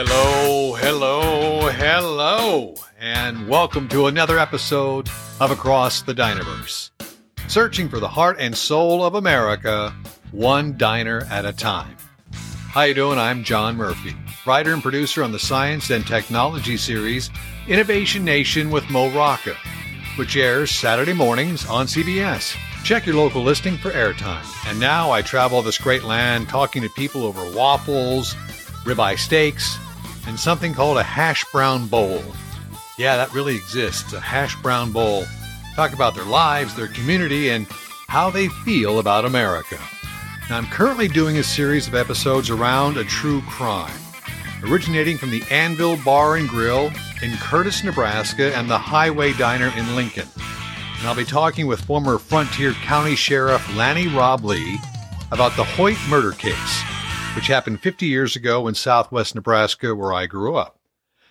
Hello, hello, hello, and welcome to another episode of Across the Dinerverse. Searching for the heart and soul of America, one diner at a time. How you doing? I'm John Murphy, writer and producer on the science and technology series Innovation Nation with Mo Rocca, which airs Saturday mornings on CBS. Check your local listing for airtime. And now I travel this great land talking to people over waffles, ribeye steaks, and something called a hash brown bowl. Yeah, that really exists, a hash brown bowl. Talk about their lives, their community, and how they feel about America. Now, I'm currently doing a series of episodes around a true crime, originating from the Anvil Bar and Grill in Curtis, Nebraska, and the Hi-Way Diner in Lincoln. And I'll be talking with former Frontier County Sheriff Lannie Roblee about the Hoyt murder case, which happened 50 years ago in southwest Nebraska, where I grew up,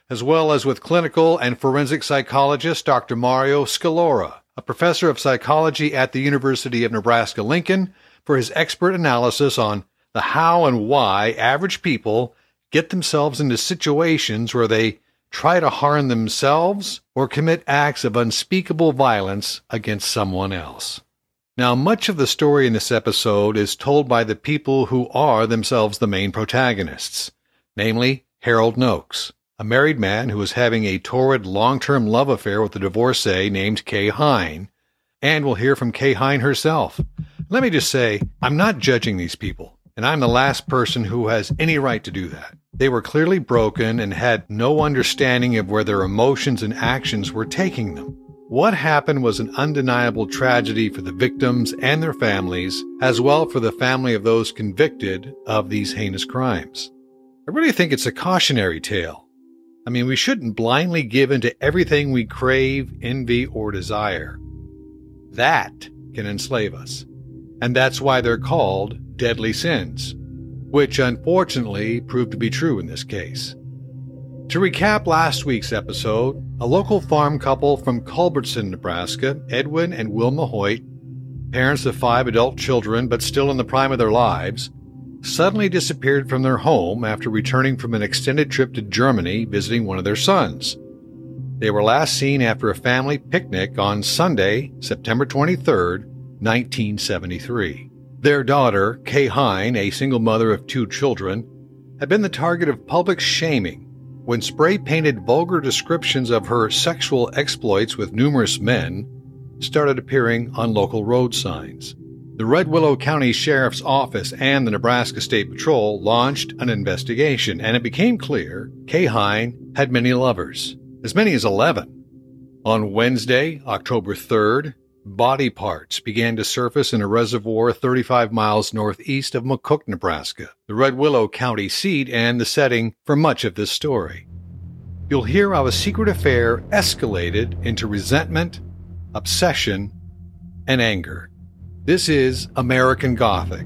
as well as with clinical and forensic psychologist Dr. Mario Scalora, a professor of psychology at the University of Nebraska Lincoln, for his expert analysis on the how and why average people get themselves into situations where they try to harm themselves or commit acts of unspeakable violence against someone else. Now, much of the story in this episode is told by the people who are themselves the main protagonists, namely Harold Nokes, a married man who is having a torrid long-term love affair with a divorcee named Kay Hein, and we'll hear from Kay Hein herself. Let me just say, I'm not judging these people, and I'm the last person who has any right to do that. They were clearly broken and had no understanding of where their emotions and actions were taking them. What happened was an undeniable tragedy for the victims and their families, as well for the family of those convicted of these heinous crimes. I really think it's a cautionary tale. I mean, we shouldn't blindly give in to everything we crave, envy, or desire. That can enslave us. And that's why they're called deadly sins which unfortunately proved to be true in this case. To recap last week's episode, a local farm couple from Culbertson, Nebraska, Edwin and Wilma Hoyt, parents of five adult children but still in the prime of their lives, suddenly disappeared from their home after returning from an extended trip to Germany visiting one of their sons. They were last seen after a family picnic on Sunday, September 23, 1973. Their daughter, Kay Hein, a single mother of two children, had been the target of public shaming when spray painted vulgar descriptions of her sexual exploits with numerous men started appearing on local road signs. The Red Willow County Sheriff's Office and the Nebraska State Patrol launched an investigation, and it became clear Kay Hein had many lovers, as many as 11. On Wednesday, October 3rd, body parts began to surface in a reservoir 35 miles northeast of McCook, Nebraska, the Red Willow County seat and the setting for much of this story. You'll hear how a secret affair escalated into resentment, obsession, and anger. This is American Gothic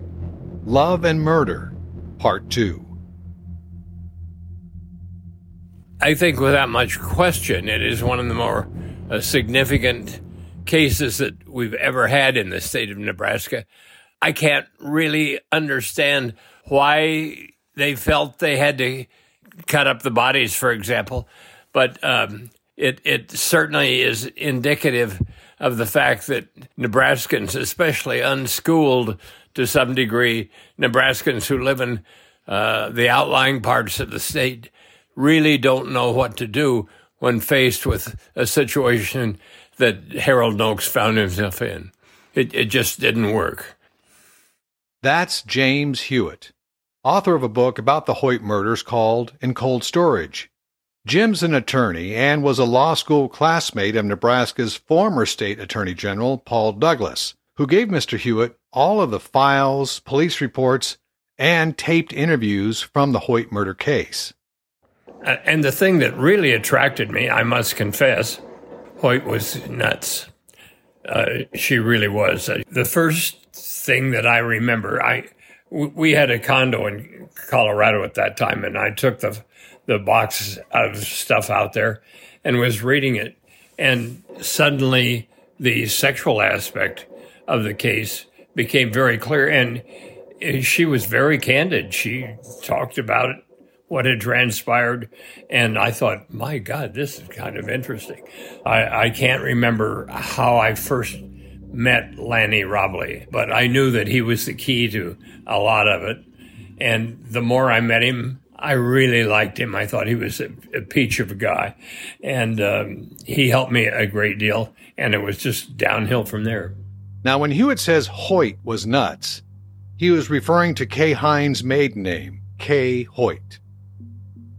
Love and Murder, Part 2. I think without much question, it is one of the more uh, significant cases that we've ever had in the state of Nebraska. I can't really understand why they felt they had to cut up the bodies, for example, but um, it it certainly is indicative of the fact that Nebraskans, especially unschooled to some degree, Nebraskans who live in uh, the outlying parts of the state, really don't know what to do when faced with a situation that Harold Nokes found himself in. It, it just didn't work. That's James Hewitt, author of a book about the Hoyt murders called In Cold Storage. Jim's an attorney and was a law school classmate of Nebraska's former state attorney general, Paul Douglas, who gave Mr. Hewitt all of the files, police reports, and taped interviews from the Hoyt murder case. Uh, and the thing that really attracted me, I must confess, Hoyt was nuts. Uh, she really was. Uh, the first thing that I remember, I we had a condo in Colorado at that time, and I took the the box of stuff out there and was reading it, and suddenly the sexual aspect of the case became very clear, and she was very candid. She talked about what had transpired. And I thought, my God, this is kind of interesting. I, I can't remember how I first met Lannie Roblee, but I knew that he was the key to a lot of it. And the more I met him, I really liked him. I thought he was a, a peach of a guy. And um, he helped me a great deal. And it was just downhill from there. Now, when Hewitt says Hoyt was nuts, he was referring to Kay Hein's maiden name, Kay Hoyt.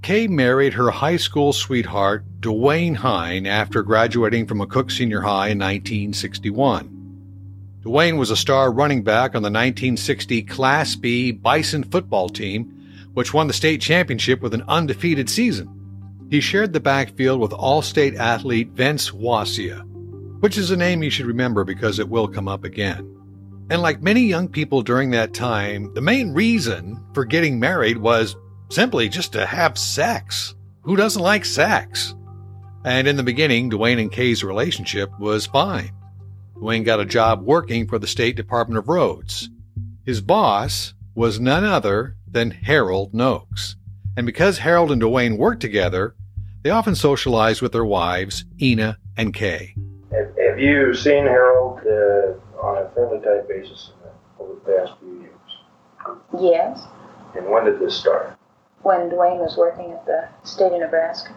Kay married her high school sweetheart, Dwayne Hein, after graduating from McCook Senior High in 1961. Dwayne was a star running back on the 1960 Class B Bison football team, which won the state championship with an undefeated season. He shared the backfield with All-State athlete Vince Wasia, which is a name you should remember because it will come up again. And like many young people during that time, the main reason for getting married was simply just to have sex. Who doesn't like sex? And in the beginning, Dwayne and Kay's relationship was fine. Dwayne got a job working for the State Department of Roads. His boss was none other than Harold Nokes. And because Harold and Dwayne worked together, they often socialized with their wives, Ena and Kay. Have, have you seen Harold uh, on a friendly type basis over the past few years? Yes, And when did this start? When Dwayne was working at the state of Nebraska.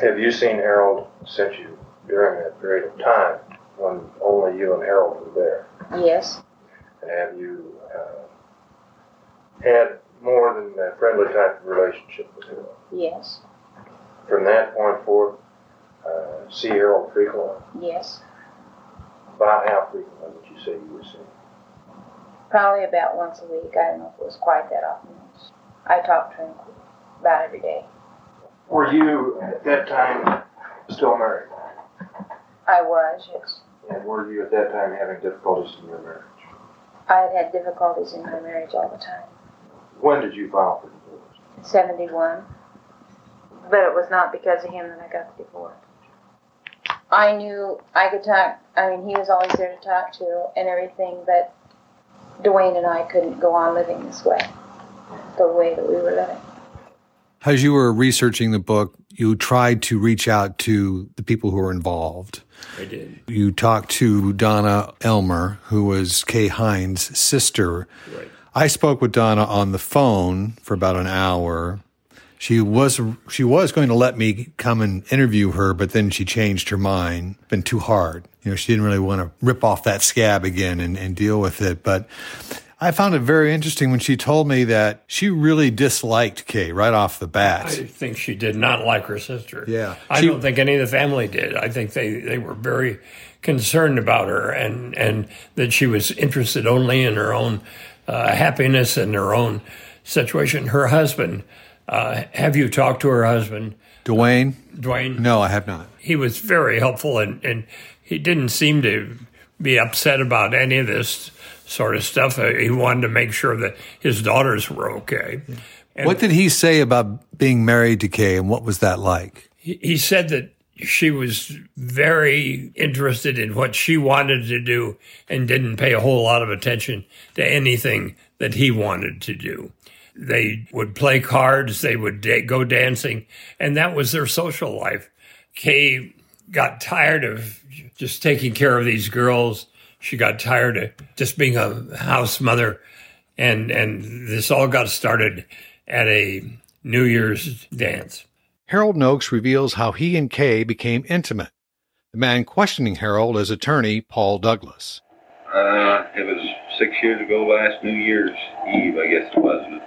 Have you seen Harold since you during that period of time when only you and Harold were there? Yes, And have you uh, had more than a friendly type of relationship with Harold? yes, From that point forward, uh, see Harold frequently. yes. About how frequently would you say you were seeing? Probably about once a week. I don't know if it was quite that often. I talked to him about every day. Were you at that time still married? I was, yes. And were you at that time having difficulties in your marriage? I had had difficulties in my marriage all the time. When did you file for divorce? 71. But it was not because of him that I got the divorce. I knew I could talk, I mean, he was always there to talk to and everything, but Dwayne and I couldn't go on living this way, the way that we were living. As you were researching the book, you tried to reach out to the people who were involved. I did. You talked to Donna Elmer, who was Kay Hein's sister. Right. I spoke with Donna on the phone for about an hour. She was she was going to let me come and interview her, but then she changed her mind. Been too hard. You know, she didn't really want to rip off that scab again and, and deal with it. But I found it very interesting when she told me that she really disliked Kay right off the bat. I think she did not like her sister. Yeah. I She- don't think any of the family did. I think they, they were very concerned about her and, and that she was interested only in her own uh, happiness and her own situation. Her husband, uh, have you talked to her husband, Dwayne? Dwayne? No, I have not. He was very helpful and, and he didn't seem to be upset about any of this sort of stuff. Uh, He wanted to make sure that his daughters were okay. And What did he say about being married to Kay and what was that like? he he said that she was very interested in what she wanted to do and didn't pay a whole lot of attention to anything that he wanted to do. They would play cards, they would da- go dancing, and that was their social life. Kay got tired of just taking care of these girls. She got tired of just being a house mother, and and this all got started at a New Year's dance. Harold Nokes reveals how he and Kay became intimate. The man questioning Harold is attorney Paul Douglas. Uh, it was six years ago last New Year's Eve, I guess it was.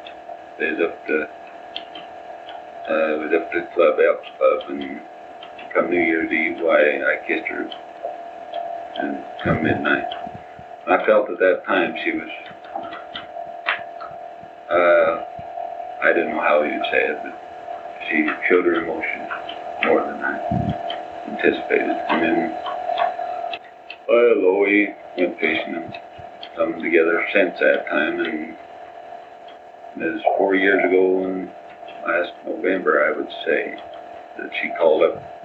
They was up to, uh, was up to Club Elks Club, and come New Year's Eve, why I kissed her, and come midnight. I felt at that time she was, uh, I didn't know how you'd say it, but she showed her emotion more than I anticipated. And then well, we went fishing and come together since that time, and it was four years ago, and last November, I would say, that she called up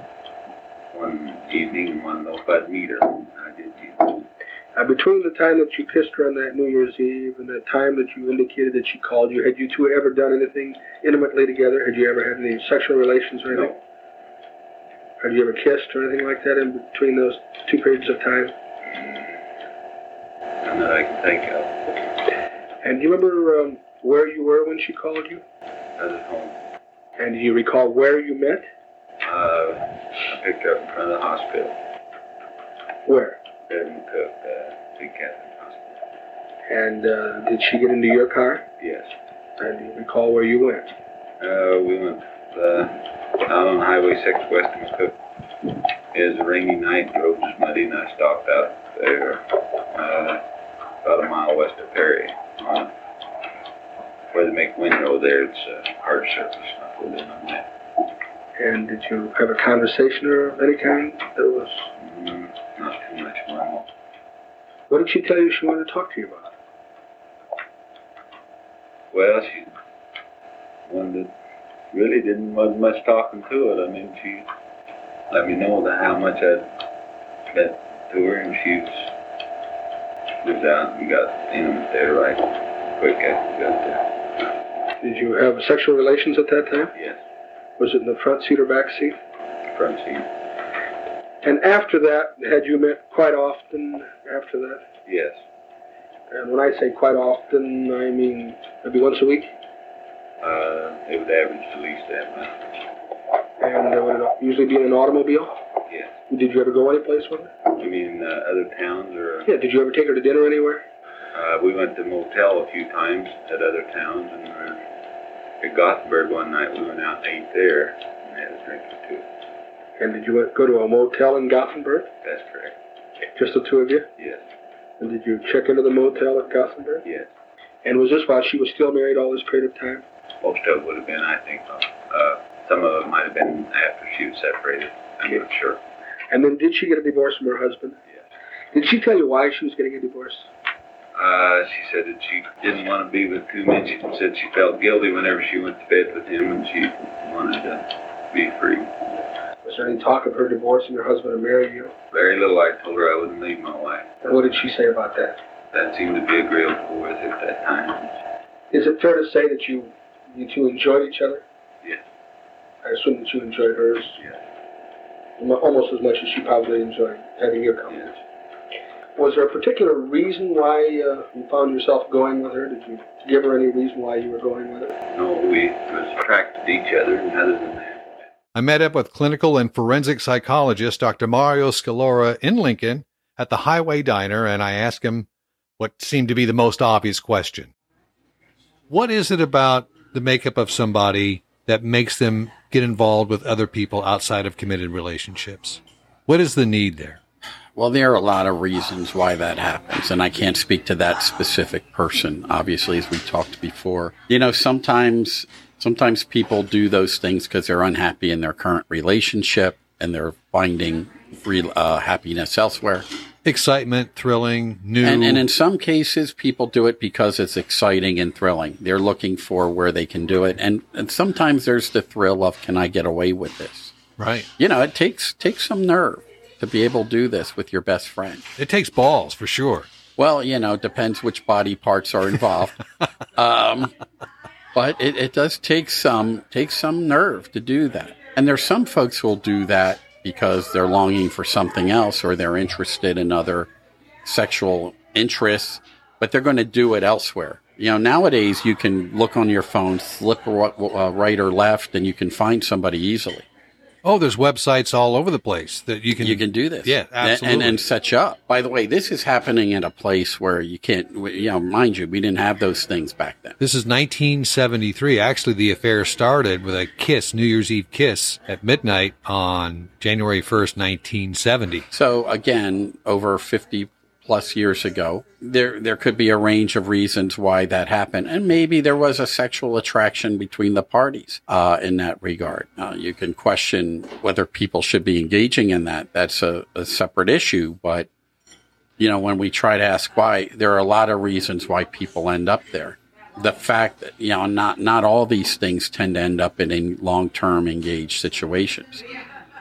one evening and wanted to know if I'd meet her. and I did. her. Uh, between the time that you kissed her on that New Year's Eve and the time that you indicated that she called you, had you two ever done anything intimately together? Had you ever had any sexual relations or anything? No. Had you ever kissed or anything like that in between those two periods of time? None that I can think of. And do you remember um, where you were when she called you? I was at home. And do you recall where you met? Uh, picked up in front of the hospital. Where? Beverly Cook, uh, St. Catherine Hospital. And uh, did she get into your car? Yes. And do you recall where you went? Uh, we went uh, out on Highway 6 west of Cook. It was a rainy night, the road was muddy, and I stopped out there uh, about a mile west of Perry. Uh, where they make windrow there, it's a hard surface. Pulled on that. And did you have a conversation of any kind that was Mm, not too much. What did she tell you she wanted to talk to you about? Well, she wanted really didn't want much talking to it. I mean, she let me know that how much I'd meant to her, and she was moved out and got intimate there right quick after we got there. Did you have sexual relations at that time? Yes, Was it in the front seat or back seat? front seat. And after that, had you met quite often after that? Yes, And when I say quite often, I mean maybe once a week? uh, it would average at least that much. And uh, would it usually be in an automobile? Yes. Did you ever go anyplace with her? You mean uh, other towns or? Yeah, did you ever take her to dinner anywhere? Uh, we went to motel a few times at other towns, and uh, at Gothenburg one night we went out and ate there and had a drink or two. And did you go to a motel in Gothenburg? That's correct. Just the two of you? Yes, And did you check into the motel at Gothenburg? yes. And was this while she was still married all this period of time? Most of it would have been, I think. Uh, some of it might have been after she was separated. I'm not sure. And then did she get a divorce from her husband? Yes. Did she tell you why she was getting a divorce? Uh, she said that she didn't want to be with two men. She said she felt guilty whenever she went to bed with him, and she wanted to be free. Was there any talk of her divorcing her husband and marrying you? Very little. I told her I wouldn't leave my wife. And what did she say about that? That seemed to be agreeable with her at that time. Is it fair to say that you you two enjoyed each other? Yes. I assume that you enjoyed hers Yes. almost as much as she probably enjoyed having your company. Yes. Was there a particular reason why uh, you found yourself going with her? Did you give her any reason why you were going with her? No, we was attracted each other, and other than that, I met up with clinical and forensic psychologist Dr. Mario Scalora in Lincoln at the Hi-Way Diner, and I asked him what seemed to be the most obvious question. What is it about the makeup of somebody that makes them get involved with other people outside of committed relationships? What is the need there? Well, there are a lot of reasons why that happens, and I can't speak to that specific person, obviously, as we talked before. You know, sometimes, sometimes people do those things because they're unhappy in their current relationship and they're finding real uh, happiness elsewhere. Excitement, thrilling, new. And, and in some cases, people do it because it's exciting and thrilling. They're looking for where they can do it, and, and sometimes there's the thrill of, can I get away with this? right. You know, it takes takes some nerve to be able to do this with your best friend. It takes balls for sure. Well, you know, depends which body parts are involved. um, but it, it does take some take some nerve to do that. And there's some folks who'll do that because they're longing for something else or they're interested in other sexual interests, but they're going to do it elsewhere. You know, nowadays you can look on your phone, flip uh, right or left, and you can find somebody easily. Oh, there's websites all over the place that you can you can do this. Yeah, And- absolutely. And, and set you up. By the way, this is happening in a place where you can't, you know, mind you, we didn't have those things back then. This is 1973. Actually, the affair started with a kiss, New Year's Eve kiss at midnight on January 1st, 1970. So again, over 50 plus years ago, there, there could be a range of reasons why that happened. And maybe there was a sexual attraction between the parties, uh, in that regard. Uh, you can question whether people should be engaging in that. That's a, a separate issue, but you know, when we try to ask why, there are a lot of reasons why people end up there. The fact that, you know, not, not all these things tend to end up in, in long-term engaged situations.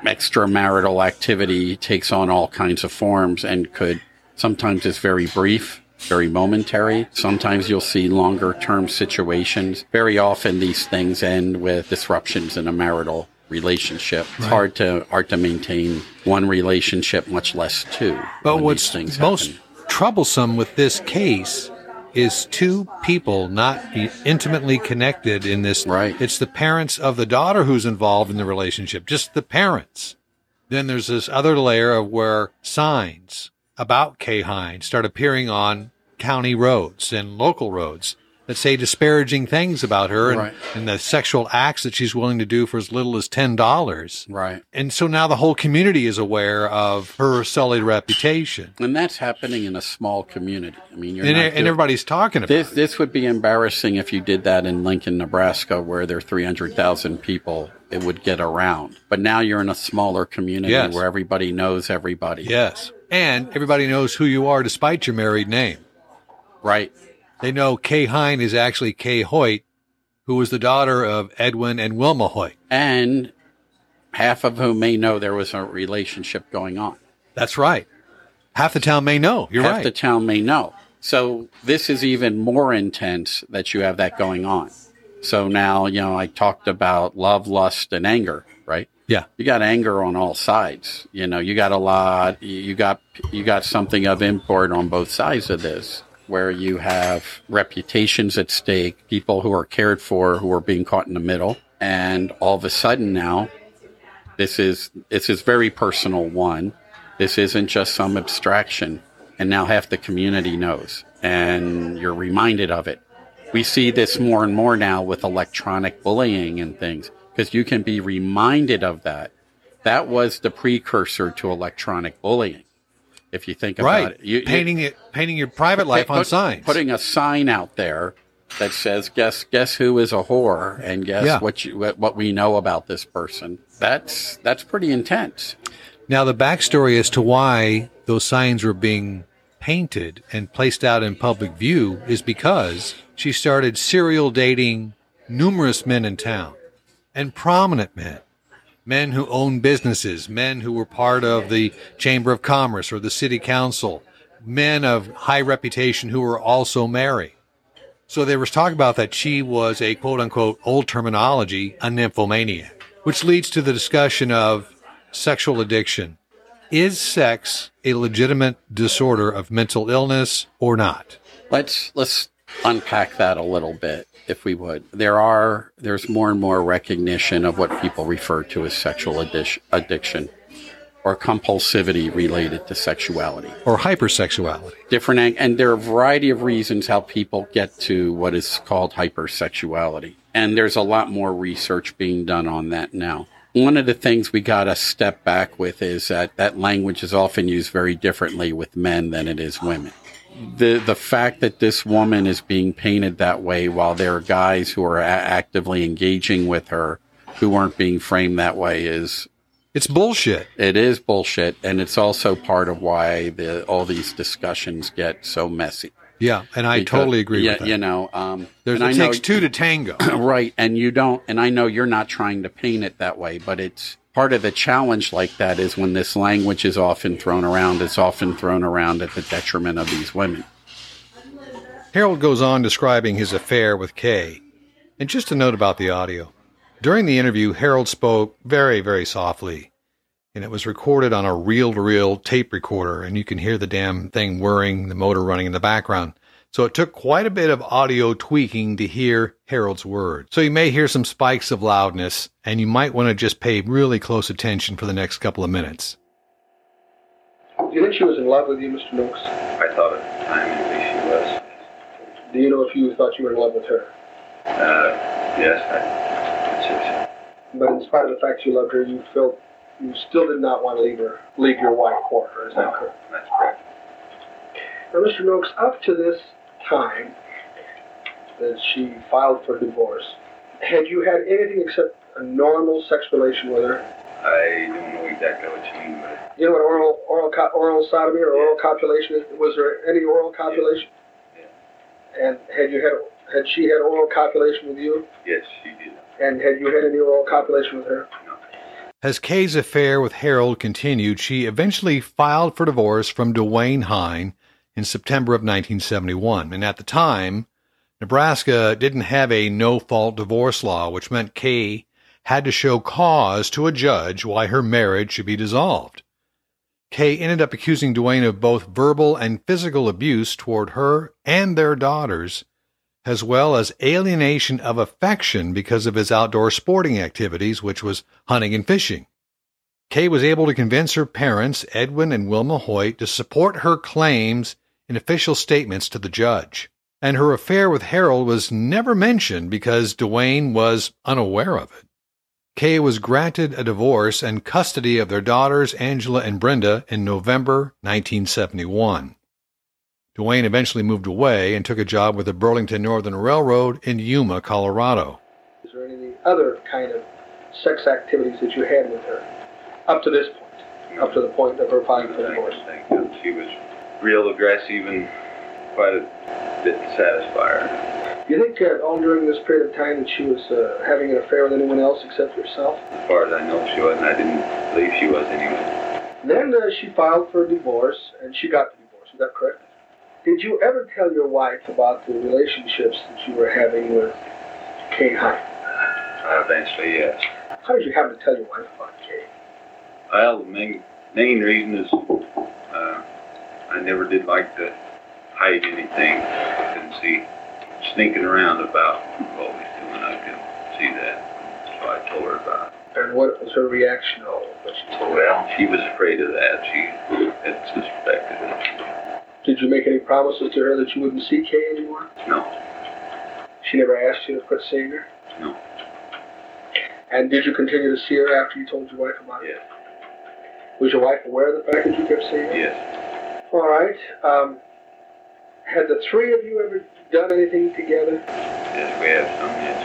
Extramarital activity takes on all kinds of forms and could Sometimes it's very brief, very momentary. Sometimes you'll see longer term situations. Very often these things end with disruptions in a marital relationship. It's hard to hard to maintain one relationship, much less two. But what's most happen. troublesome with this case is two people not intimately connected in this. Right. It's the parents of the daughter who's involved in the relationship, just the parents. Then there's this other layer of where signs about Kay Heins start appearing on county roads and local roads that say disparaging things about her and, Right. and the sexual acts that she's willing to do for as little as ten dollars. right. And so now the whole community is aware of her sullied reputation. And that's happening in a small community. I mean, you're And, and doing- everybody's talking about This it. this would be embarrassing if you did that in Lincoln, Nebraska, where there are three hundred thousand people. It would get around. But now you're in a smaller community Yes. where everybody knows everybody. Yes. And everybody knows who you are despite your married name. Right. They know Kay Hein is actually Kay Hoyt, who was the daughter of Edwin and Wilma Hoyt. And half of whom may know there was a relationship going on. That's right. Half the town may know. You're right. half right. the town may know. So this is even more intense that you have that going on. So now, you know, I talked about love, lust, and anger, right? yeah. you got anger on all sides. You know, you got a lot. You got you got something of import on both sides of this, where you have reputations at stake, people who are cared for who are being caught in the middle, and all of a sudden now, this is this is very personal. One, this isn't just some abstraction, and now half the community knows, and you're reminded of it. We see this more and more now with electronic bullying and things because you can be reminded of that. That was the precursor to electronic bullying. If you think about it, You- you- painting it, painting your private life on put- signs. Putting a sign out there that says "Guess guess who is a whore" and guess Yeah. what you what, what we know about this person. That's that's pretty intense. Now, the backstory as to why those signs were being painted and placed out in public view is because she started serial dating numerous men in town and prominent men. Men who own businesses, men who were part of the Chamber of Commerce or the City Council, men of high reputation who were also married. So there was talk about that she was a quote unquote old terminology, a nymphomaniac, which leads to the discussion of sexual addiction. Is sex a legitimate disorder of mental illness or not? Let's let's unpack that a little bit, if we would. There are there's more and more recognition of what people refer to as sexual addic- addiction or compulsivity related to sexuality. Or hypersexuality? different ang- and there are a variety of reasons how people get to what is called hypersexuality and there's a lot more research being done on that now one of the things we got to step back with is that that language is often used very differently with men than it is women the the fact that this woman is being painted that way while there are guys who are a- actively engaging with her who aren't being framed that way is It's bullshit. it is bullshit and it's also part of why the all these discussions get so messy Yeah, and I because- totally agree yeah, with that. You know, um, There's, it know- takes two to tango. right, and you don't, and I know you're not trying to paint it that way, but it's part of the challenge. Like that is when this language is often thrown around. It's often thrown around at the detriment of these women. Harold goes on describing his affair with Kay. And just a note about the audio. During the interview, Harold spoke very, very softly, and it was recorded on a reel to reel tape recorder, and you can hear the damn thing whirring, the motor running in the background. So it took quite a bit of audio tweaking to hear Harold's words. So you may hear some spikes of loudness, and you might want to just pay really close attention for the next couple of minutes. Do you think she was in love with you, Mr. Nokes? I thought at the time anyway she was. Do you know if you thought you were in love with her? Uh, yes, I would say But in spite of the fact you loved her, you felt you still did not want to leave her, leave your wife for her. Is so. that correct? that's correct. Now, Mr. Nokes, up to this time that she filed for divorce, had you had anything except a normal sex relation with her? I don't know exactly what you mean, but You know what oral oral oral sodomy or oral copulation is? Was there any oral copulation? Yeah. And had you had had she had oral copulation with you? yes, she did. And had you had any oral copulation with her? No. As Kay's affair with Harold continued, she eventually filed for divorce from Dwayne Hein in September of 1971. And at the time, Nebraska didn't have a no fault divorce law, which meant Kay had to show cause to a judge why her marriage should be dissolved. Kay ended up accusing Dwayne of both verbal and physical abuse toward her and their daughters, as well as alienation of affection because of his outdoor sporting activities, which was hunting and fishing. Kay was able to convince her parents, Edwin and Wilma Hoyt, to support her claims in official statements to the judge. And her affair with Harold was never mentioned because Dwayne was unaware of it. Kay was granted a divorce and custody of their daughters, Angela and Brenda, in November 1971. Dwayne eventually moved away and took a job with the Burlington Northern Railroad in Yuma, Colorado. Is there any other kind of sex activities that you had with her up to this point, up to the point of her filing for divorce? I think that she was real aggressive and quite a bit her. Do you think uh, all during this period of time that she was uh, having an affair with anyone else except yourself? As far as I know, she wasn't. I didn't believe she was anyway. Then uh, she filed for a divorce, and she got the divorce. Is that correct? Did you ever tell your wife about the relationships that you were having with Kay Hein? Uh, eventually, yes. How did you happen to tell your wife about Kay? Well, the main, main reason is uh, I never did like to hide anything. I didn't see sneaking around about what we was doing. I could see that. So I told her about it. And what was her reaction to all of what told you? Well, she was afraid of that. She had suspected it. Did you make any promises to her that you wouldn't see Kay anymore? No, She never asked you to quit seeing her? no, And did you continue to see her after you told your wife about it? yes, Was your wife aware of the fact that you kept seeing her? yes. All right. Um, had the three of you ever done anything together? Yes, we have some, yes.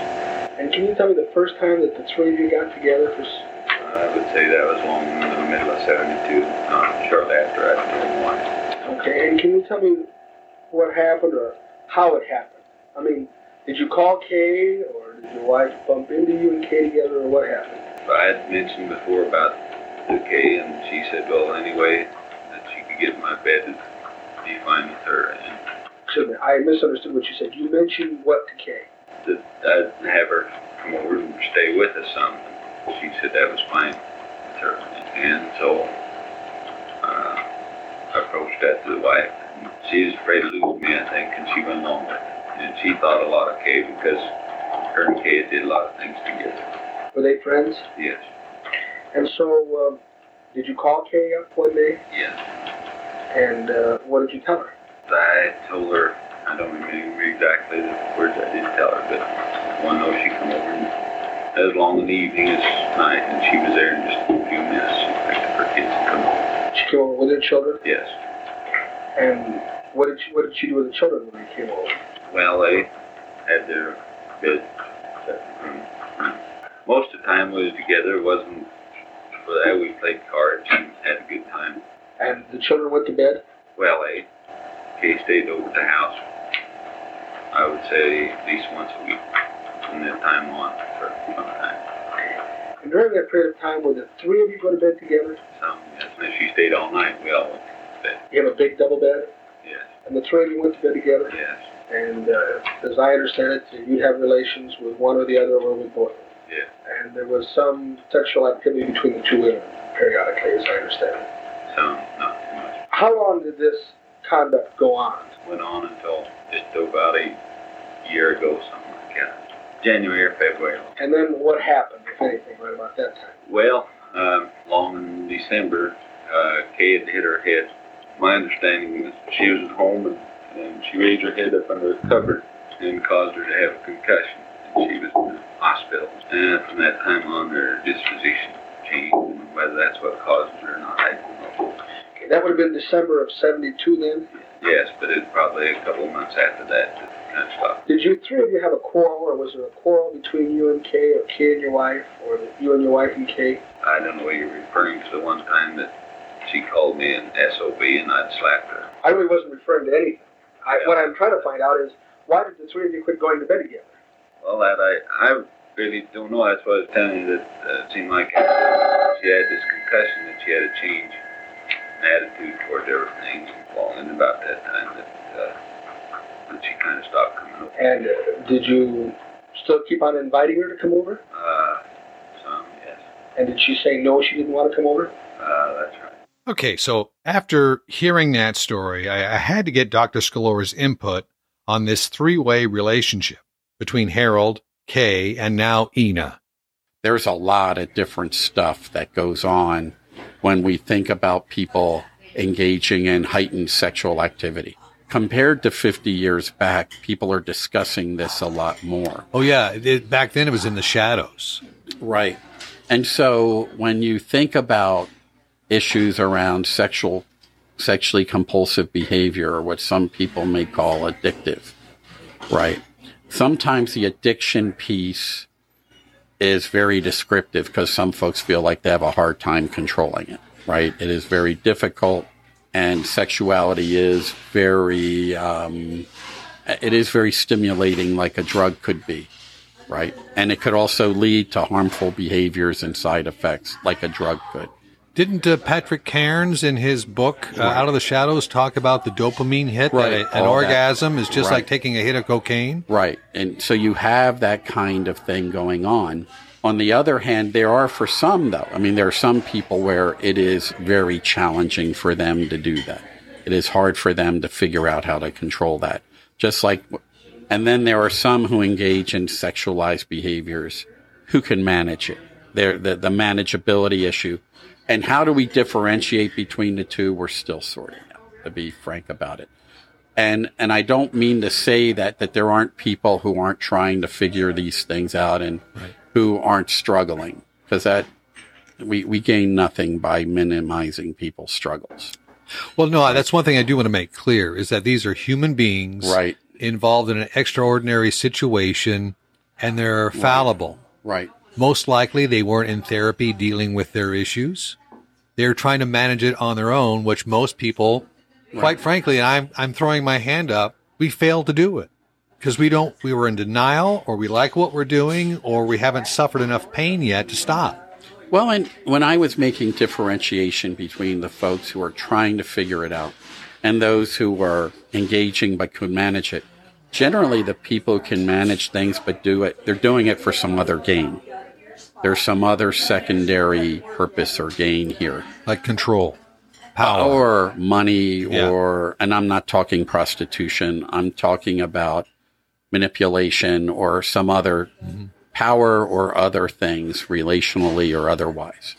And can you tell me the first time that the three of you got together? For, I would say that was long in the middle of 72, not shortly after I turned one. okay. And can you tell me what happened or how it happened? I mean, did you call Kay or did your wife bump into you and Kay together or what happened? I had mentioned before about the K, and she said, well, anyway, get in my bed and be fine with her, and me, I misunderstood what you said. You mentioned what to Kay? that I'd have her come over and stay with us some. She said that was fine with her, and so uh, I approached that to the wife. She was afraid to lose me, I think, and she went along with it. And she thought a lot of Kay because her and Kay did a lot of things together. Were they friends? Yes, And so, um, did you call Kay up one day? yes. And uh, what did you tell her? I told her, I don't remember exactly the words I did tell her, but one know she come over and as long in the evening as night, and she was there in just a few minutes. She picked up her kids and come over. She came over with her children. Yes. And what did she, what did she do with the children when they came over? Well, they had their bed. set. Most of the time we was together. It wasn't for that. We played cards and had a good time. And the children went to bed. Well, they Kay stayed over at the house. I would say at least once a week from that time on for some time. And during that period of time, would the three of you go to bed together? Some, yes. And she stayed all night, we all went to bed. You have a big double bed, Yes, and the three of you went to bed together. yes, And uh, as I understand it, you'd have relations with one or the other, or with both. yes. And there was some sexual activity between the two women periodically, as I understand it. Not too much. How long did this conduct go on? Went on until just about a year ago, something like that. January or February. And then what happened, if anything, right about that time? Well, um, long in December, uh, Kay had hit her head. My understanding was she was at home and, and she raised her head up under the cupboard and caused her to have a concussion. And she was in the hospital. And from that time on, her disposition changed. And whether that's what caused it or not, I don't know. Okay, that would have been December of 72 then. Yes, but it's probably a couple of months after that that kind of stopped. Did you three of you have a quarrel, or was there a quarrel between you and Kay, or Kay and your wife, or you and your wife and Kay? I don't know what you're referring to the one time that she called me an SOB and I'd slapped her. I really wasn't referring to anything. I, what I'm trying to find out is why did the three of you quit going to bed together? Well, that I, I really don't know. That's why I was telling you that uh, it seemed like she had this concussion that she had a change in attitude towards everything. And about that time that, uh, that she kind of stopped coming over. And uh, did you still keep on inviting her to come over? Uh, some, yes. And did she say no, she didn't want to come over? Uh, that's right. Okay, so after hearing that story, I, I had to get Dr. Scalora's input on this three way relationship between Harold, Kay, and now Ena. There's a lot of different stuff that goes on when we think about people engaging in heightened sexual activity. Compared to 50 years back, people are discussing this a lot more. Oh, yeah. It, back then it was in the shadows. Right. And so when you think about issues around sexual, sexually compulsive behavior, or what some people may call addictive, right? Sometimes the addiction piece is very descriptive because some folks feel like they have a hard time controlling it, right? It is very difficult, and sexuality is very, um, it is very stimulating, like a drug could be, right? And it could also lead to harmful behaviors and side effects, like a drug could. Didn't uh, Patrick Carnes in his book uh, Right. Out of the Shadows talk about the dopamine hit? Right, That a- an all orgasm is just Right. like taking a hit of cocaine? Right. And so you have that kind of thing going on. On the other hand, there are for some, though, I mean, there are some people where it is very challenging for them to do that. It is hard for them to figure out how to control that. Just like, and then there are some who engage in sexualized behaviors who can manage it. They're, the, the manageability issue. And how do we differentiate between the two? We're still sorting out, to be frank about it and and I don't mean to say that that there aren't people who aren't trying to figure these things out and who aren't struggling because that we we gain nothing by minimizing people's struggles. Well, no, that's one thing I do want to make clear is that these are human beings Right. involved in an extraordinary situation and they're fallible. Right. Most likely they weren't in therapy dealing with their issues. They're trying to manage it on their own, which most people, quite frankly, and I'm, I'm throwing my hand up, we fail to do it because we don't, we were in denial or we like what we're doing or we haven't suffered enough pain yet to stop. Well, and when I was making differentiation between the folks who are trying to figure it out and those who are engaging but could manage it, generally the people can manage things but do it, they're doing it for some other gain. There's some other secondary purpose or gain here. Like control, power. Or money, Yeah. or, and I'm not talking prostitution, I'm talking about manipulation or some other mm-hmm. power or other things, relationally or otherwise.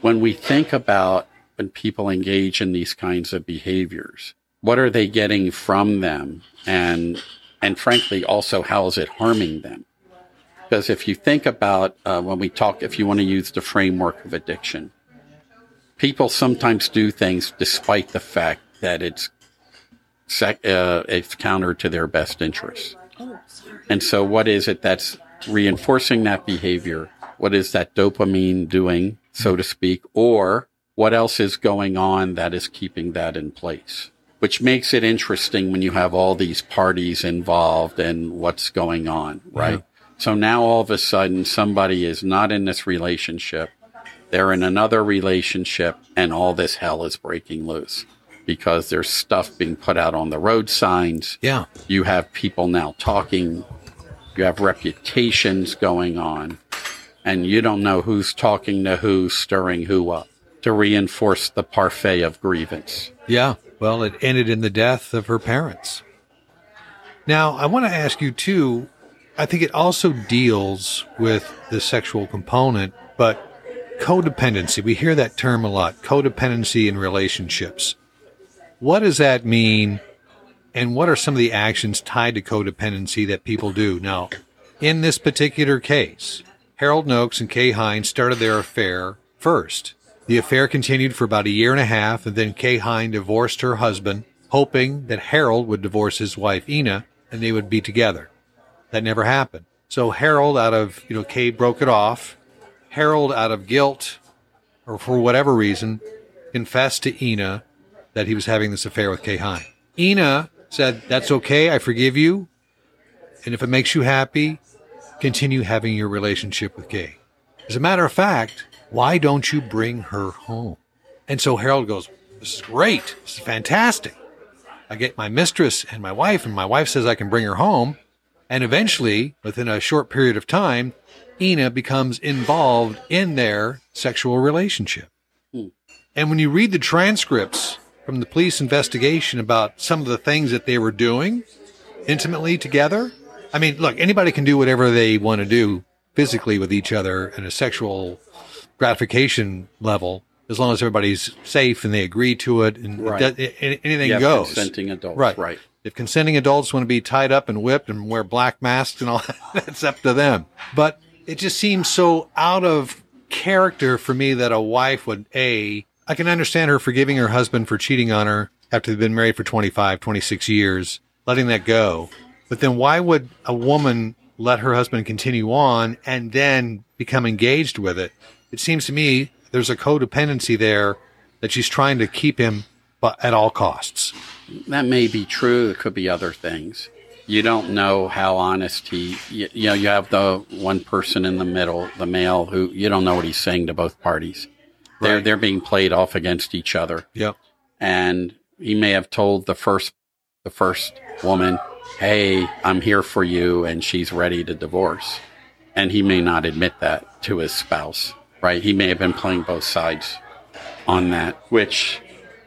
When we think about when people engage in these kinds of behaviors, what are they getting from them? And, and frankly, also, how is it harming them? Because if you think about uh, when we talk, if you want to use the framework of addiction, people sometimes do things despite the fact that it's sec- uh, it's counter to their best interests. And so, what is it that's reinforcing that behavior? What is that dopamine doing, so to speak? Or what else is going on that is keeping that in place? Which makes it interesting when you have all these parties involved and what's going on, right? So now all of a sudden somebody is not in this relationship. They're in another relationship and all this hell is breaking loose because there's stuff being put out on the road signs. yeah. You have people now talking. You have reputations going on and you don't know who's talking to who, stirring who up to reinforce the parfait of grievance. Yeah. Well, it ended in the death of her parents. Now, I want to ask you too. I think it also deals with the sexual component, but codependency. We hear that term a lot codependency in relationships. What does that mean? And what are some of the actions tied to codependency that people do? Now, in this particular case, Harold Nokes and Kay Heins started their affair first. The affair continued for about a year and a half, and then Kay Hein divorced her husband, hoping that Harold would divorce his wife Ena and they would be together. That never happened. So Harold, out of, you know, Kay broke it off. Harold, out of guilt or for whatever reason, confessed to Ena that he was having this affair with Kay Hein. Ena said, That's okay. I forgive you. And if it makes you happy, continue having your relationship with Kay. As a matter of fact, why don't you bring her home? And so Harold goes, This is great. This is fantastic. I get my mistress and my wife, and my wife says I can bring her home. And eventually, within a short period of time, Ena becomes involved in their sexual relationship. Hmm. And when you read the transcripts from the police investigation about some of the things that they were doing intimately together, I mean, look, anybody can do whatever they want to do physically with each other in a sexual gratification level as long as everybody's safe and they agree to it and Right. it does- anything have goes. consenting adults. Right. Right. If consenting adults want to be tied up and whipped and wear black masks and all that, that's up to them. But it just seems so out of character for me that a wife would, A, I can understand her forgiving her husband for cheating on her after they've been married for 25, 26 years, letting that go. But then why would a woman let her husband continue on and then become engaged with it? It seems to me there's a codependency there that she's trying to keep him but at all costs. That may be true. There could be other things. You don't know how honest he. You, you know, you have the one person in the middle, the male, who you don't know what he's saying to both parties. They're they're being played off against each other, Yep. and he may have told the first the first woman, "Hey, I'm here for you," and she's ready to divorce, and he may not admit that to his spouse. Right? He may have been playing both sides on that, which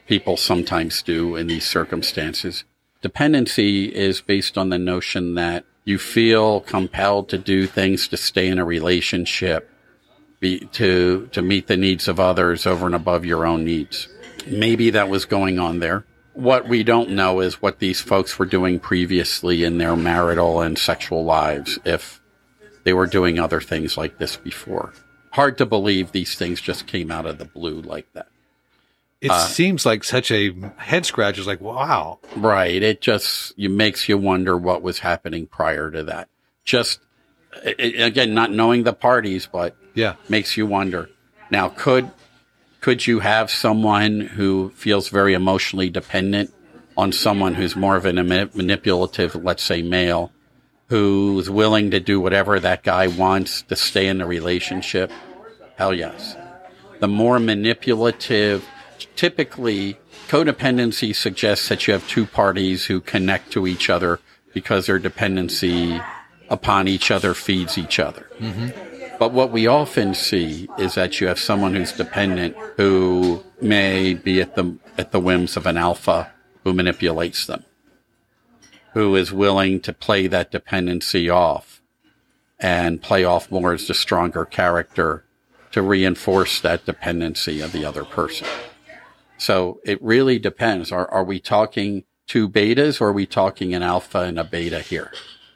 people sometimes do in these circumstances. Dependency is based on the notion that you feel compelled to do things to stay in a relationship, be, to to meet the needs of others over and above your own needs. Maybe that was going on there. What we don't know is what these folks were doing previously in their marital and sexual lives, if they were doing other things like this before. Hard to believe these things just came out of the blue like that. It uh, seems like such a head scratch. It's like, wow. Right. It just you makes you wonder what was happening prior to that. Just i- i- again, not knowing the parties, but Yeah. makes you wonder. Now, could could you have someone who feels very emotionally dependent on someone who's more of a manipulative, let's say male, who's willing to do whatever that guy wants to stay in the relationship? Hell yes. The more manipulative, typically codependency suggests that you have two parties who connect to each other because their dependency upon each other feeds each other. Mm-hmm. But what we often see is that you have someone who's dependent who may be at the at the whims of an alpha who manipulates them, who is willing to play that dependency off and play off more as the stronger character to reinforce that dependency of the other person. So it really depends. Are are we talking two betas or are we talking an alpha and a beta here?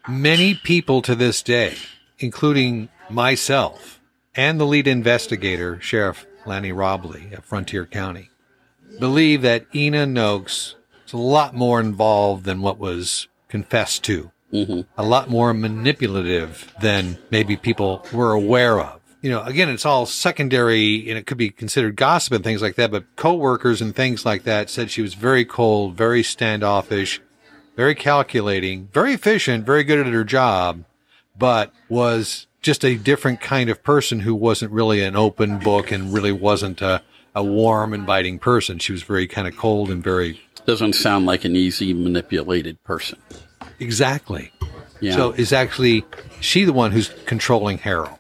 Many people to this day, including myself and the lead investigator, Sheriff Lannie Roblee of Frontier County, believe that Ena Nokes is a lot more involved than what was confessed to. Mm-hmm. A lot more manipulative than maybe people were aware of. You know, again, it's all secondary and it could be considered gossip and things like that, but coworkers and things like that said she was very cold, very standoffish, very calculating, very efficient, very good at her job, but was just a different kind of person who wasn't really an open book and really wasn't a, a warm, inviting person. She was very kind of cold and very Doesn't sound like an easy manipulated person. exactly. Yeah. So is actually she the one who's controlling Harold?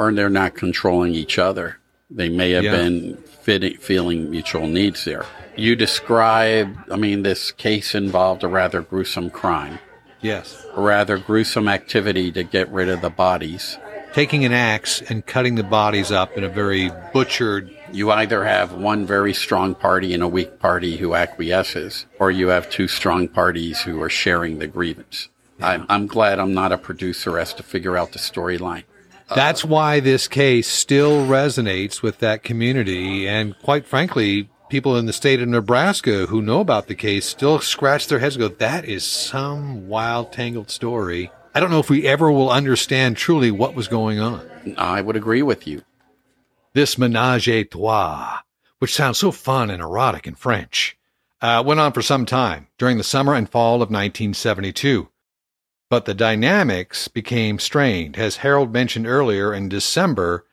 Or they're not controlling each other. They may have Yeah. been fitting, feeling mutual needs there. You describe, I mean, this case involved a rather gruesome crime, Yes. a rather gruesome activity to get rid of the bodies. Taking an axe and cutting the bodies up in a very butchered. You either have one very strong party and a weak party who acquiesces, or you have two strong parties who are sharing the grievance. I'm, I'm glad I'm not a producer as to figure out the storyline. That's why this case still resonates with that community. And quite frankly, people in the state of Nebraska who know about the case still scratch their heads and go, that is some wild, tangled story. I don't know if we ever will understand truly what was going on. I would agree with you. This menage a trois, which sounds so fun and erotic in French, uh, went on for some time during the summer and fall of 1972. But the dynamics became strained. As Harold mentioned earlier, in December,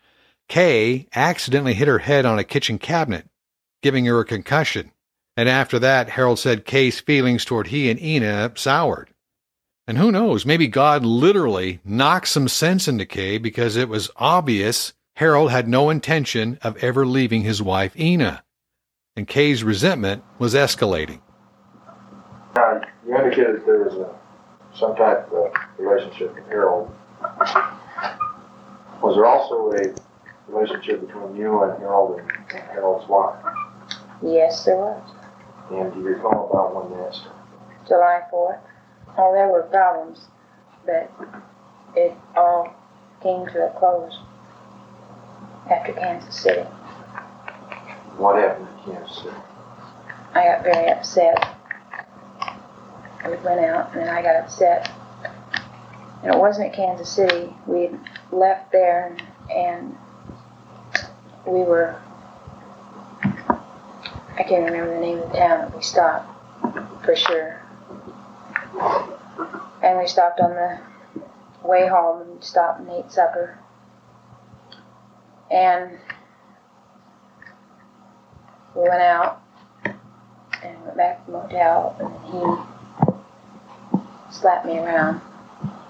Kay accidentally hit her head on a kitchen cabinet, giving her a concussion. And after that, Harold said Kay's feelings toward he and Ena soured. And who knows, maybe God literally knocked some sense into Kay because it was obvious Harold had no intention of ever leaving his wife Ena. And Kay's resentment was escalating. You indicated there was a, some type of relationship with Harold. Was there also a relationship between you and Harold and, and Harold's wife? Yes, there was. And do you recall about when that started? July 4th. Oh, there were problems, but it all came to a close after Kansas City. What happened in Kansas City? I got very upset. We went out and then I got upset. And it wasn't at Kansas City. We had left there and, we were, I can't remember the name of the town that we stopped for sure. And we stopped on the way home and stopped and ate supper. And we went out and went back to the motel and he slapped me around.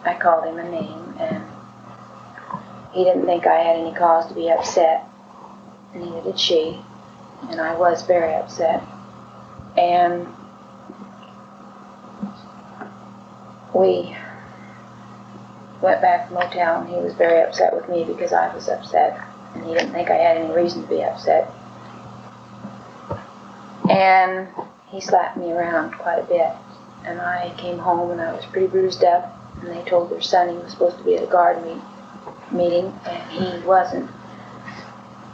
I called him a name and he didn't think I had any cause to be upset. Neither did she. And I was very upset. And we went back to the motel and he was very upset with me because I was upset. And he didn't think I had any reason to be upset. And he slapped me around quite a bit. And I came home and I was pretty bruised up. And they told their son he was supposed to be at a guard meet, meeting, and he wasn't.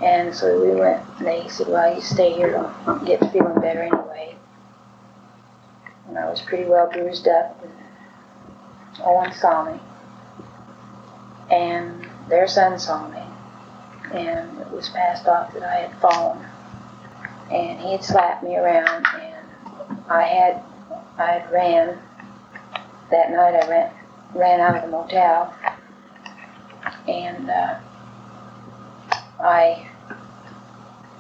And so we went, and they said, well, you stay here to get feeling better anyway. And I was pretty well bruised up. And Owen saw me. And their son saw me. And it was passed off that I had fallen and he had slapped me around and I had I had ran that night I ran ran out of the motel and uh, I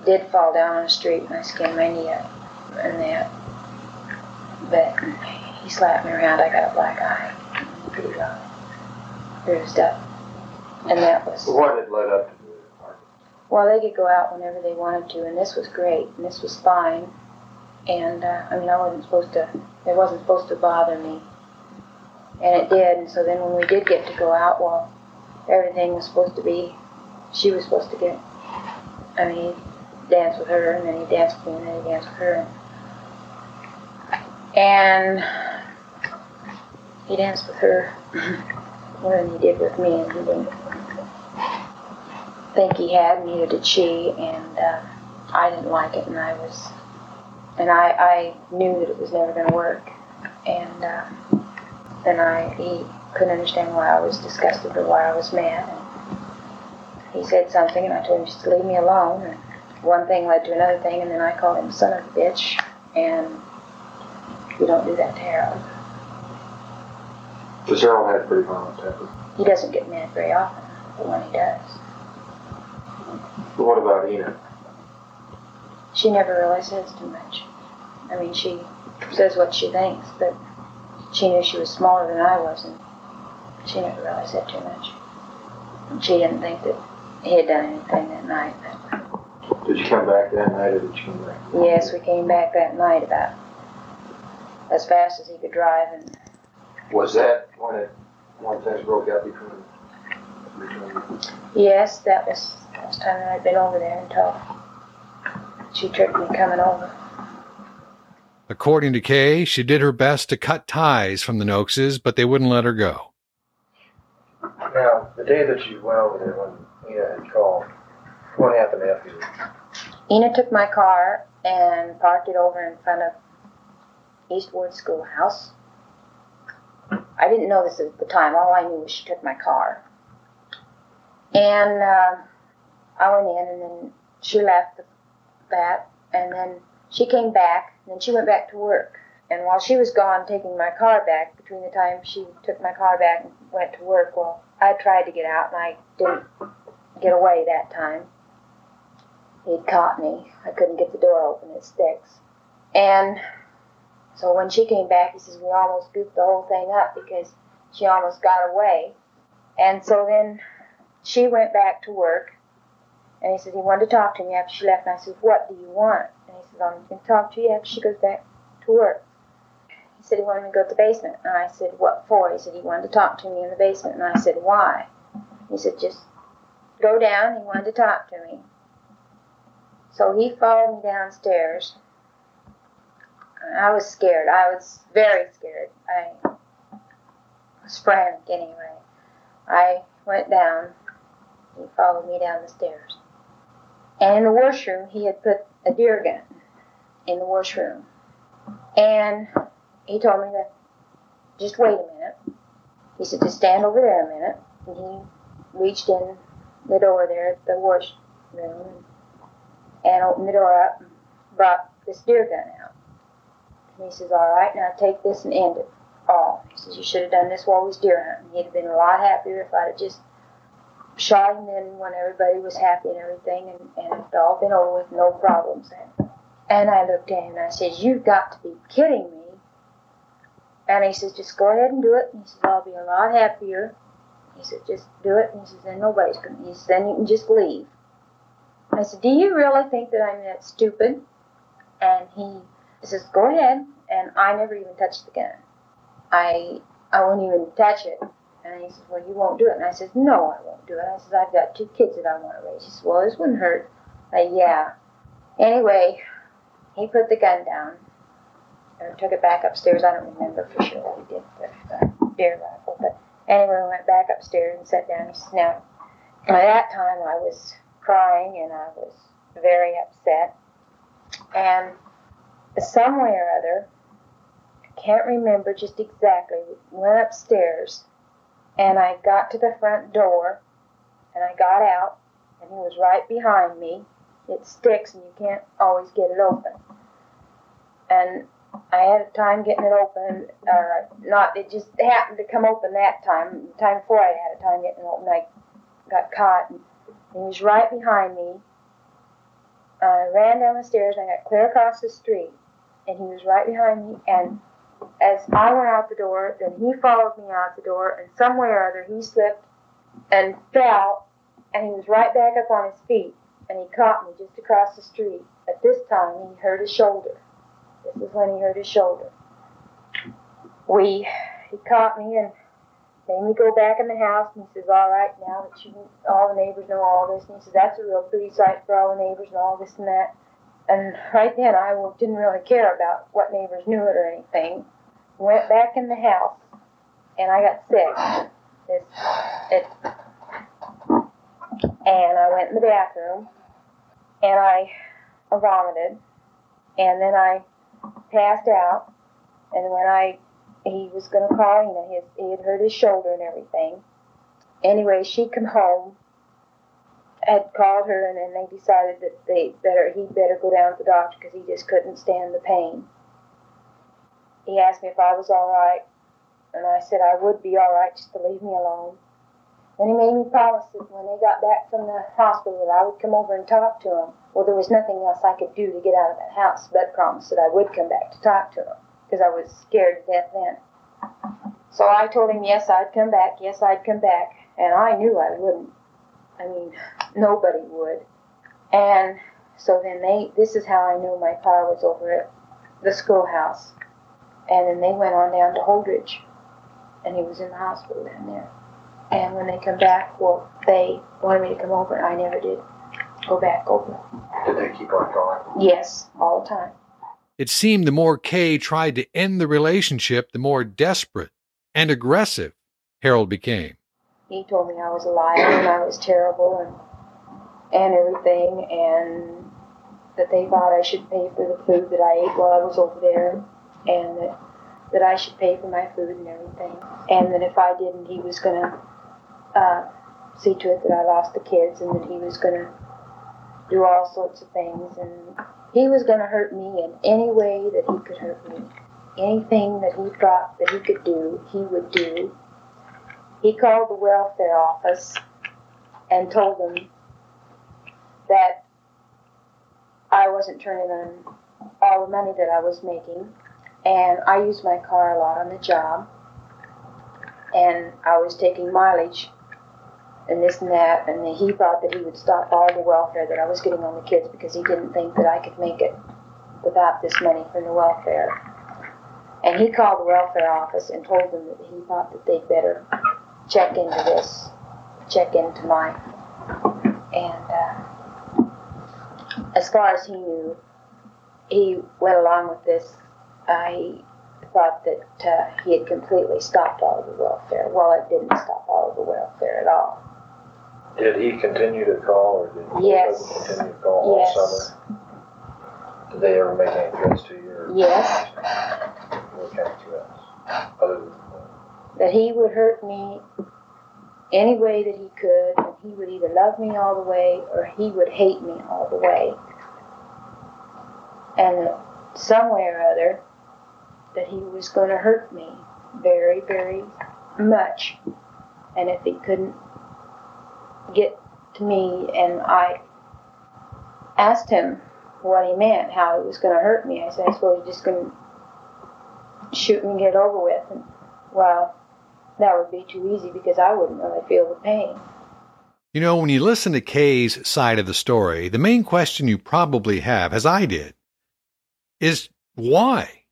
did fall down on the street and I skinned my knee up and that but he slapped me around I got a black eye pretty well bruised up and that was What had led up to well, they could go out whenever they wanted to, and this was great, and this was fine. And uh, I mean, I wasn't supposed to. It wasn't supposed to bother me, and it did. And so then, when we did get to go out, well, everything was supposed to be. She was supposed to get. I mean, he with her, and then he danced with me, and then he danced with her. And he danced with her more than he did with me, and he didn't think he had, neither did she, and uh, I didn't like it, and I was, and I, I knew that it was never going to work, and uh, then I, he couldn't understand why I was disgusted or why I was mad, and he said something, and I told him just to leave me alone, and one thing led to another thing, and then I called him son of a bitch, and you don't do that to Harold. Because Harold had pretty violent temper. He doesn't get mad very often, but when he does. But what about Ena? She never really says too much. I mean, she says what she thinks, but she knew she was smaller than I was, and she never really said too much. And she didn't think that he had done anything that night. But Did you come back that night or did you come back? yes, we came back that night about as fast as he could drive, and Was that when it, when things broke out between, between yes, that was the last time that I'd been over there until she tricked me coming over. According to Kay, she did her best to cut ties from the Nokeses, but they wouldn't let her go. Now, the day that you went over there when Ena had called, what happened after you? Ena took my car and parked it over in front of Eastwood Schoolhouse. I didn't know this at the time. All I knew was she took my car. And uh, I went in, and then she left the, that, and then she came back, and then she went back to work. And while she was gone taking my car back, between the time she took my car back and went to work, well, I tried to get out and I didn't get away that time. He'd caught me. I couldn't get the door open, it sticks. And so when she came back, he says, We almost goofed the whole thing up because she almost got away. And so then she went back to work. And he said he wanted to talk to me after she left. And I said, What do you want? And he said, I'm going to talk to you after she goes back to work. He said he wanted me to go to the basement. And I said, What for? He said he wanted to talk to me in the basement. And I said, Why? He said, Just go down. He wanted to talk to me. So he followed me downstairs. I was scared. I was very scared. I was frantic anyway. I went down. He followed me down the stairs. And in the washroom, he had put a deer gun in the washroom. And he told me to just wait a minute. He said, just stand over there a minute. And he reached in the door there at the washroom and opened the door up and brought this deer gun out. And he says, All right, now take this and end it all. He says, You should have done this while we was deer hunting. He'd have been a lot happier if I'd have just shot him then when everybody was happy and everything and, and it'd all been over with, no problems then. And I looked at him and I said, You've got to be kidding me. And he says, Just go ahead and do it. And he says, I'll be a lot happier. He said, Just do it. And he says, Then nobody's going to. He says, Then you can just leave. I said, Do you really think that I'm that stupid? And he says, Go ahead. And I never even touched the gun. I I won't even touch it. And he says, Well, you won't do it. And I says, No, I won't do it. I says, I've got two kids that I want to raise. He says, Well, this wouldn't hurt. I yeah. Anyway, he put the gun down or took it back upstairs. I don't remember for sure what he did with the deer rifle. But anyway, we went back upstairs and sat down. He says, Now, by that time, I was crying and I was very upset. And some way or other, I can't remember just exactly, went upstairs and I got to the front door and I got out and he was right behind me. It sticks and you can't always get it open. And I had a time getting it open, or not, it just happened to come open that time. The time before I had a time getting it open, I got caught and he was right behind me. I ran down the stairs and I got clear across the street, and he was right behind me. And as I went out the door, then he followed me out the door, and somewhere or other he slipped and fell, and he was right back up on his feet, and he caught me just across the street. At this time, he hurt his shoulder. This is when he hurt his shoulder. We, he caught me and made me go back in the house, and he says, "All right, now that you, all the neighbors know all this," and he says, "That's a real pretty sight for all the neighbors and all this and that." And right then, I didn't really care about what neighbors knew it or anything. Went back in the house, and I got sick. It, it, and I went in the bathroom, and I vomited, and then I passed out. And when I he was to call, you know, his, he had hurt his shoulder and everything. Anyway, she come home, had called her, and then they decided that they better he better go down to the doctor because he just couldn't stand the pain. He asked me if I was all right, and I said I would be all right just to leave me alone. Then he made me promise that when they got back from the hospital that I would come over and talk to him. Well, there was nothing else I could do to get out of that house but promise that I would come back to talk to him because I was scared to death then. So I told him, yes, I'd come back. Yes, I'd come back. And I knew I wouldn't. I mean, nobody would. And so then they, this is how I knew my car was over at the schoolhouse. And then they went on down to Holdrege. And he was in the hospital down there. And when they come back, well, they wanted me to come over, and I never did go back over. Did they keep on going? Yes, all the time. It seemed the more Kay tried to end the relationship, the more desperate and aggressive Harold became. He told me I was a liar and I was terrible and and everything, and that they thought I should pay for the food that I ate while I was over there, and that that I should pay for my food and everything, and that if I didn't, he was gonna uh, see to it that I lost the kids, and that he was gonna do all sorts of things, and he was gonna hurt me in any way that he could hurt me. anything that he thought that he could do, he would do. He called the welfare office and told them that I wasn't turning on all the money that I was making, and I used my car a lot on the job, and I was taking mileage and this and that, and he thought that he would stop all the welfare that I was getting on the kids because he didn't think that I could make it without this money from the welfare. And he called the welfare office and told them that he thought that they'd better check into this, check into mine. And uh, as far as he knew, he went along with this. I thought that uh, he had completely stopped all of the welfare. Well, it didn't stop all of the welfare at all. Did he continue to call, or did Yes. them continue to call all Yes. summer? Did they ever make any threats to you? Yes. What kind of threats? Other than, that he would hurt me any way that he could, and he would either love me all the way or he would hate me all the way. And some way or other, that he was going to hurt me very, very much. And if he couldn't get to me, and I asked him what he meant, how he was going to hurt me, I said, I suppose he's just going to shoot me and get over with. And well, that would be too easy because I wouldn't really feel the pain. You know, when you listen to Kay's side of the story, the main question you probably have, as I did, is why?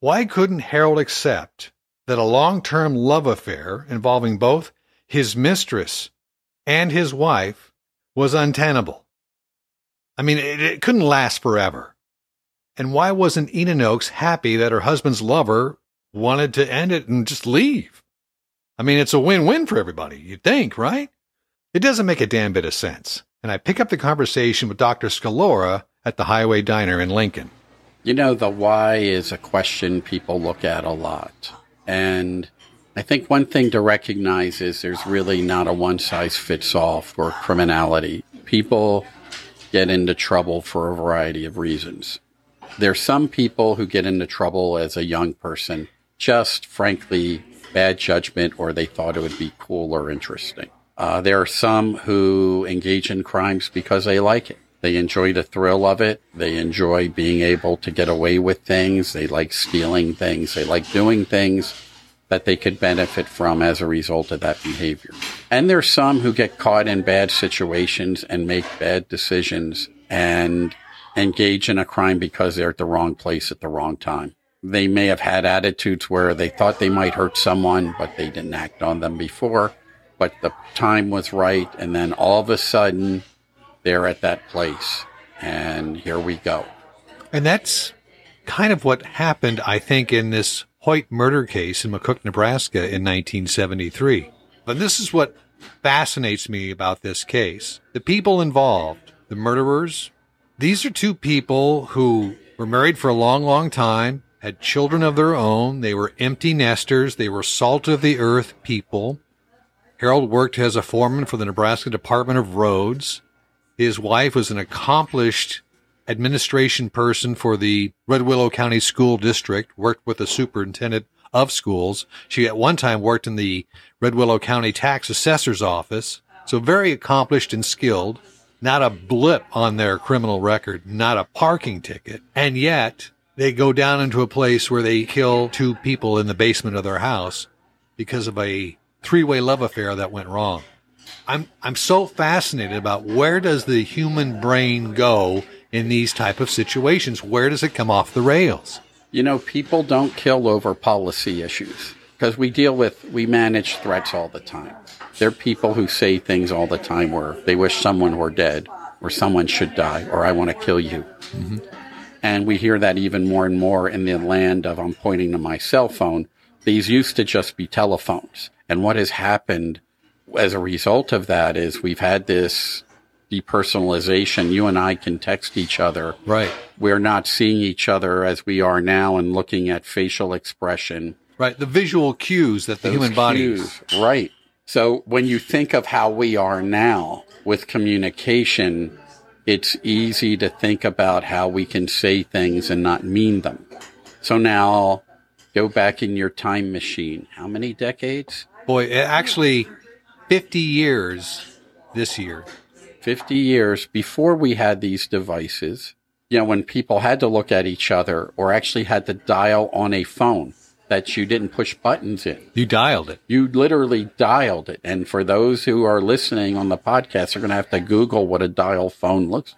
Why couldn't Harold accept that a long term love affair involving both his mistress and his wife was untenable? I mean, it, it couldn't last forever. And why wasn't Ena Nokes happy that her husband's lover wanted to end it and just leave? I mean, it's a win win for everybody, you'd think, right? It doesn't make a damn bit of sense. And I pick up the conversation with Dr. Scalora at the Hi-Way Diner in Lincoln. You know, the why is a question people look at a lot. And I think one thing to recognize is there's really not a one size fits all for criminality. People get into trouble for a variety of reasons. There's some people who get into trouble as a young person, just frankly, bad judgment, or they thought it would be cool or interesting. Uh, there are some who engage in crimes because they like it. They enjoy the thrill of it. They enjoy being able to get away with things. They like stealing things. They like doing things that they could benefit from as a result of that behavior. And there's some who get caught in bad situations and make bad decisions and engage in a crime because they're at the wrong place at the wrong time. They may have had attitudes where they thought they might hurt someone, but they didn't act on them before. But the time was right. And then all of a sudden, they're at that place. And here we go. And that's kind of what happened, I think, in this Hoyt murder case in McCook, Nebraska in 1973. But this is what fascinates me about this case. The people involved, the murderers, these are two people who were married for a long, long time, had children of their own. They were empty nesters. They were salt of the earth people. Harold worked as a foreman for the Nebraska Department of Roads. His wife was an accomplished administration person for the Red Willow County School District, worked with the superintendent of schools. She at one time worked in the Red Willow County Tax Assessor's Office. So very accomplished and skilled. Not a blip on their criminal record, not a parking ticket. And yet they go down into a place where they kill two people in the basement of their house because of a three-way love affair that went wrong. I'm I'm so fascinated about where does the human brain go in these type of situations? Where does it come off the rails? You know, people don't kill over policy issues because we deal with, we manage threats all the time. There are people who say things all the time where they wish someone were dead or someone should die or I want to kill you. Mm-hmm. And we hear that even more and more in the land of I'm pointing to my cell phone. These used to just be telephones. And what has happened as a result of that is we've had this depersonalization. You and I can text each other. Right. We're not seeing each other as we are now and looking at facial expression. Right. The visual cues that the Those human body. Right. So when you think of how we are now with communication, it's easy to think about how we can say things and not mean them. So now go back in your time machine. How many decades? Boy, it actually 50 years this year. 50 years before we had these devices, you know, when people had to look at each other or actually had to dial on a phone that you didn't push buttons in. You dialed it. You literally dialed it. And for those who are listening on the podcast, they're going to have to Google what a dial phone looks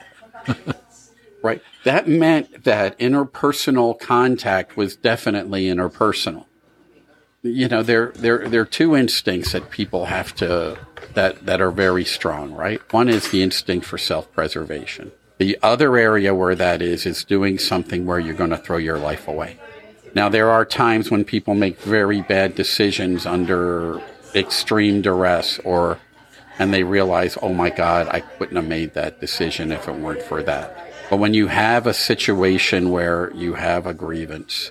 like. right. That meant that interpersonal contact was definitely interpersonal. You know, there, there, there are two instincts that people have to, that, that are very strong, right? One is the instinct for self-preservation. The other area where that is, is doing something where you're going to throw your life away. Now, there are times when people make very bad decisions under extreme duress or, and they realize, oh my God, I couldn't have made that decision if it weren't for that. But when you have a situation where you have a grievance,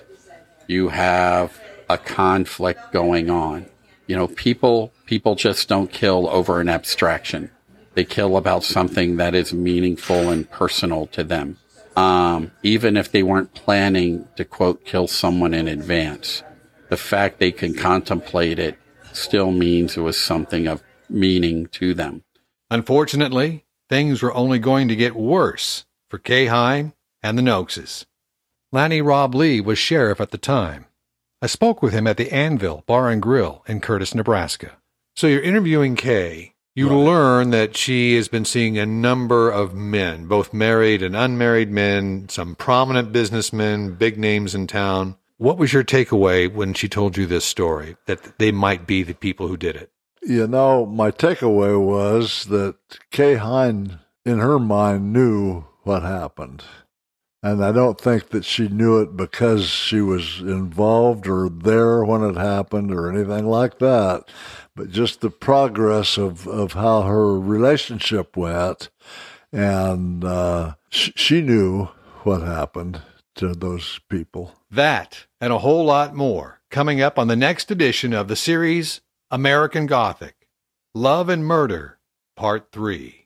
you have a conflict going on, you know, people, people just don't kill over an abstraction. They kill about something that is meaningful and personal to them um, even if they weren't planning to quote kill someone in advance. The fact they can contemplate it still means it was something of meaning to them. Unfortunately, things were only going to get worse for Kay Hein and the Nokeses. Lanny Rob Lee was sheriff at the time. I spoke with him at the Anvil Bar and Grill in Curtis, Nebraska. So you're interviewing Kay you right. learn that she has been seeing a number of men, both married and unmarried men, some prominent businessmen, big names in town. What was your takeaway when she told you this story, that they might be the people who did it? You know, my takeaway was that Kay Hein, in her mind, knew what happened. And I don't think that she knew it because she was involved or there when it happened or anything like that but just the progress of, of how her relationship went. And uh, sh- she knew what happened to those people. That and a whole lot more coming up on the next edition of the series American Gothic Love and Murder, Part 3.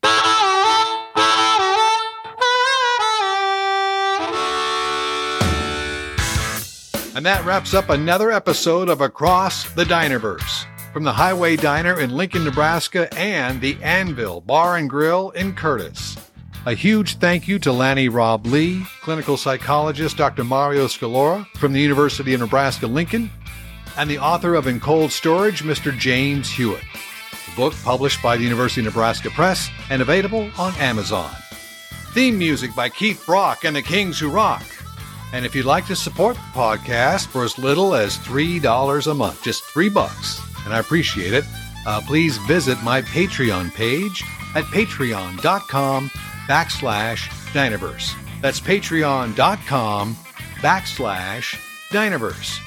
And that wraps up another episode of Across the Dinerverse from the Hi-Way Diner in Lincoln, Nebraska, and the Anvil Bar and Grill in Curtis. A huge thank you to Lannie Roblee, clinical psychologist Dr. Mario Scalora from the University of Nebraska Lincoln, and the author of In Cold Storage, Mr. James Hewitt. The book published by the University of Nebraska Press and available on Amazon. Theme music by Keith Brock and the Kings Who Rock. And if you'd like to support the podcast for as little as $3 a month, just three bucks, and I appreciate it, uh, please visit my Patreon page at patreon.com backslash Dinerverse. That's patreon.com backslash Dinerverse.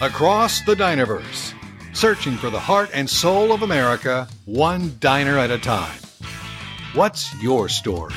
Across the Dinerverse, searching for the heart and soul of America, one diner at a time. What's your story?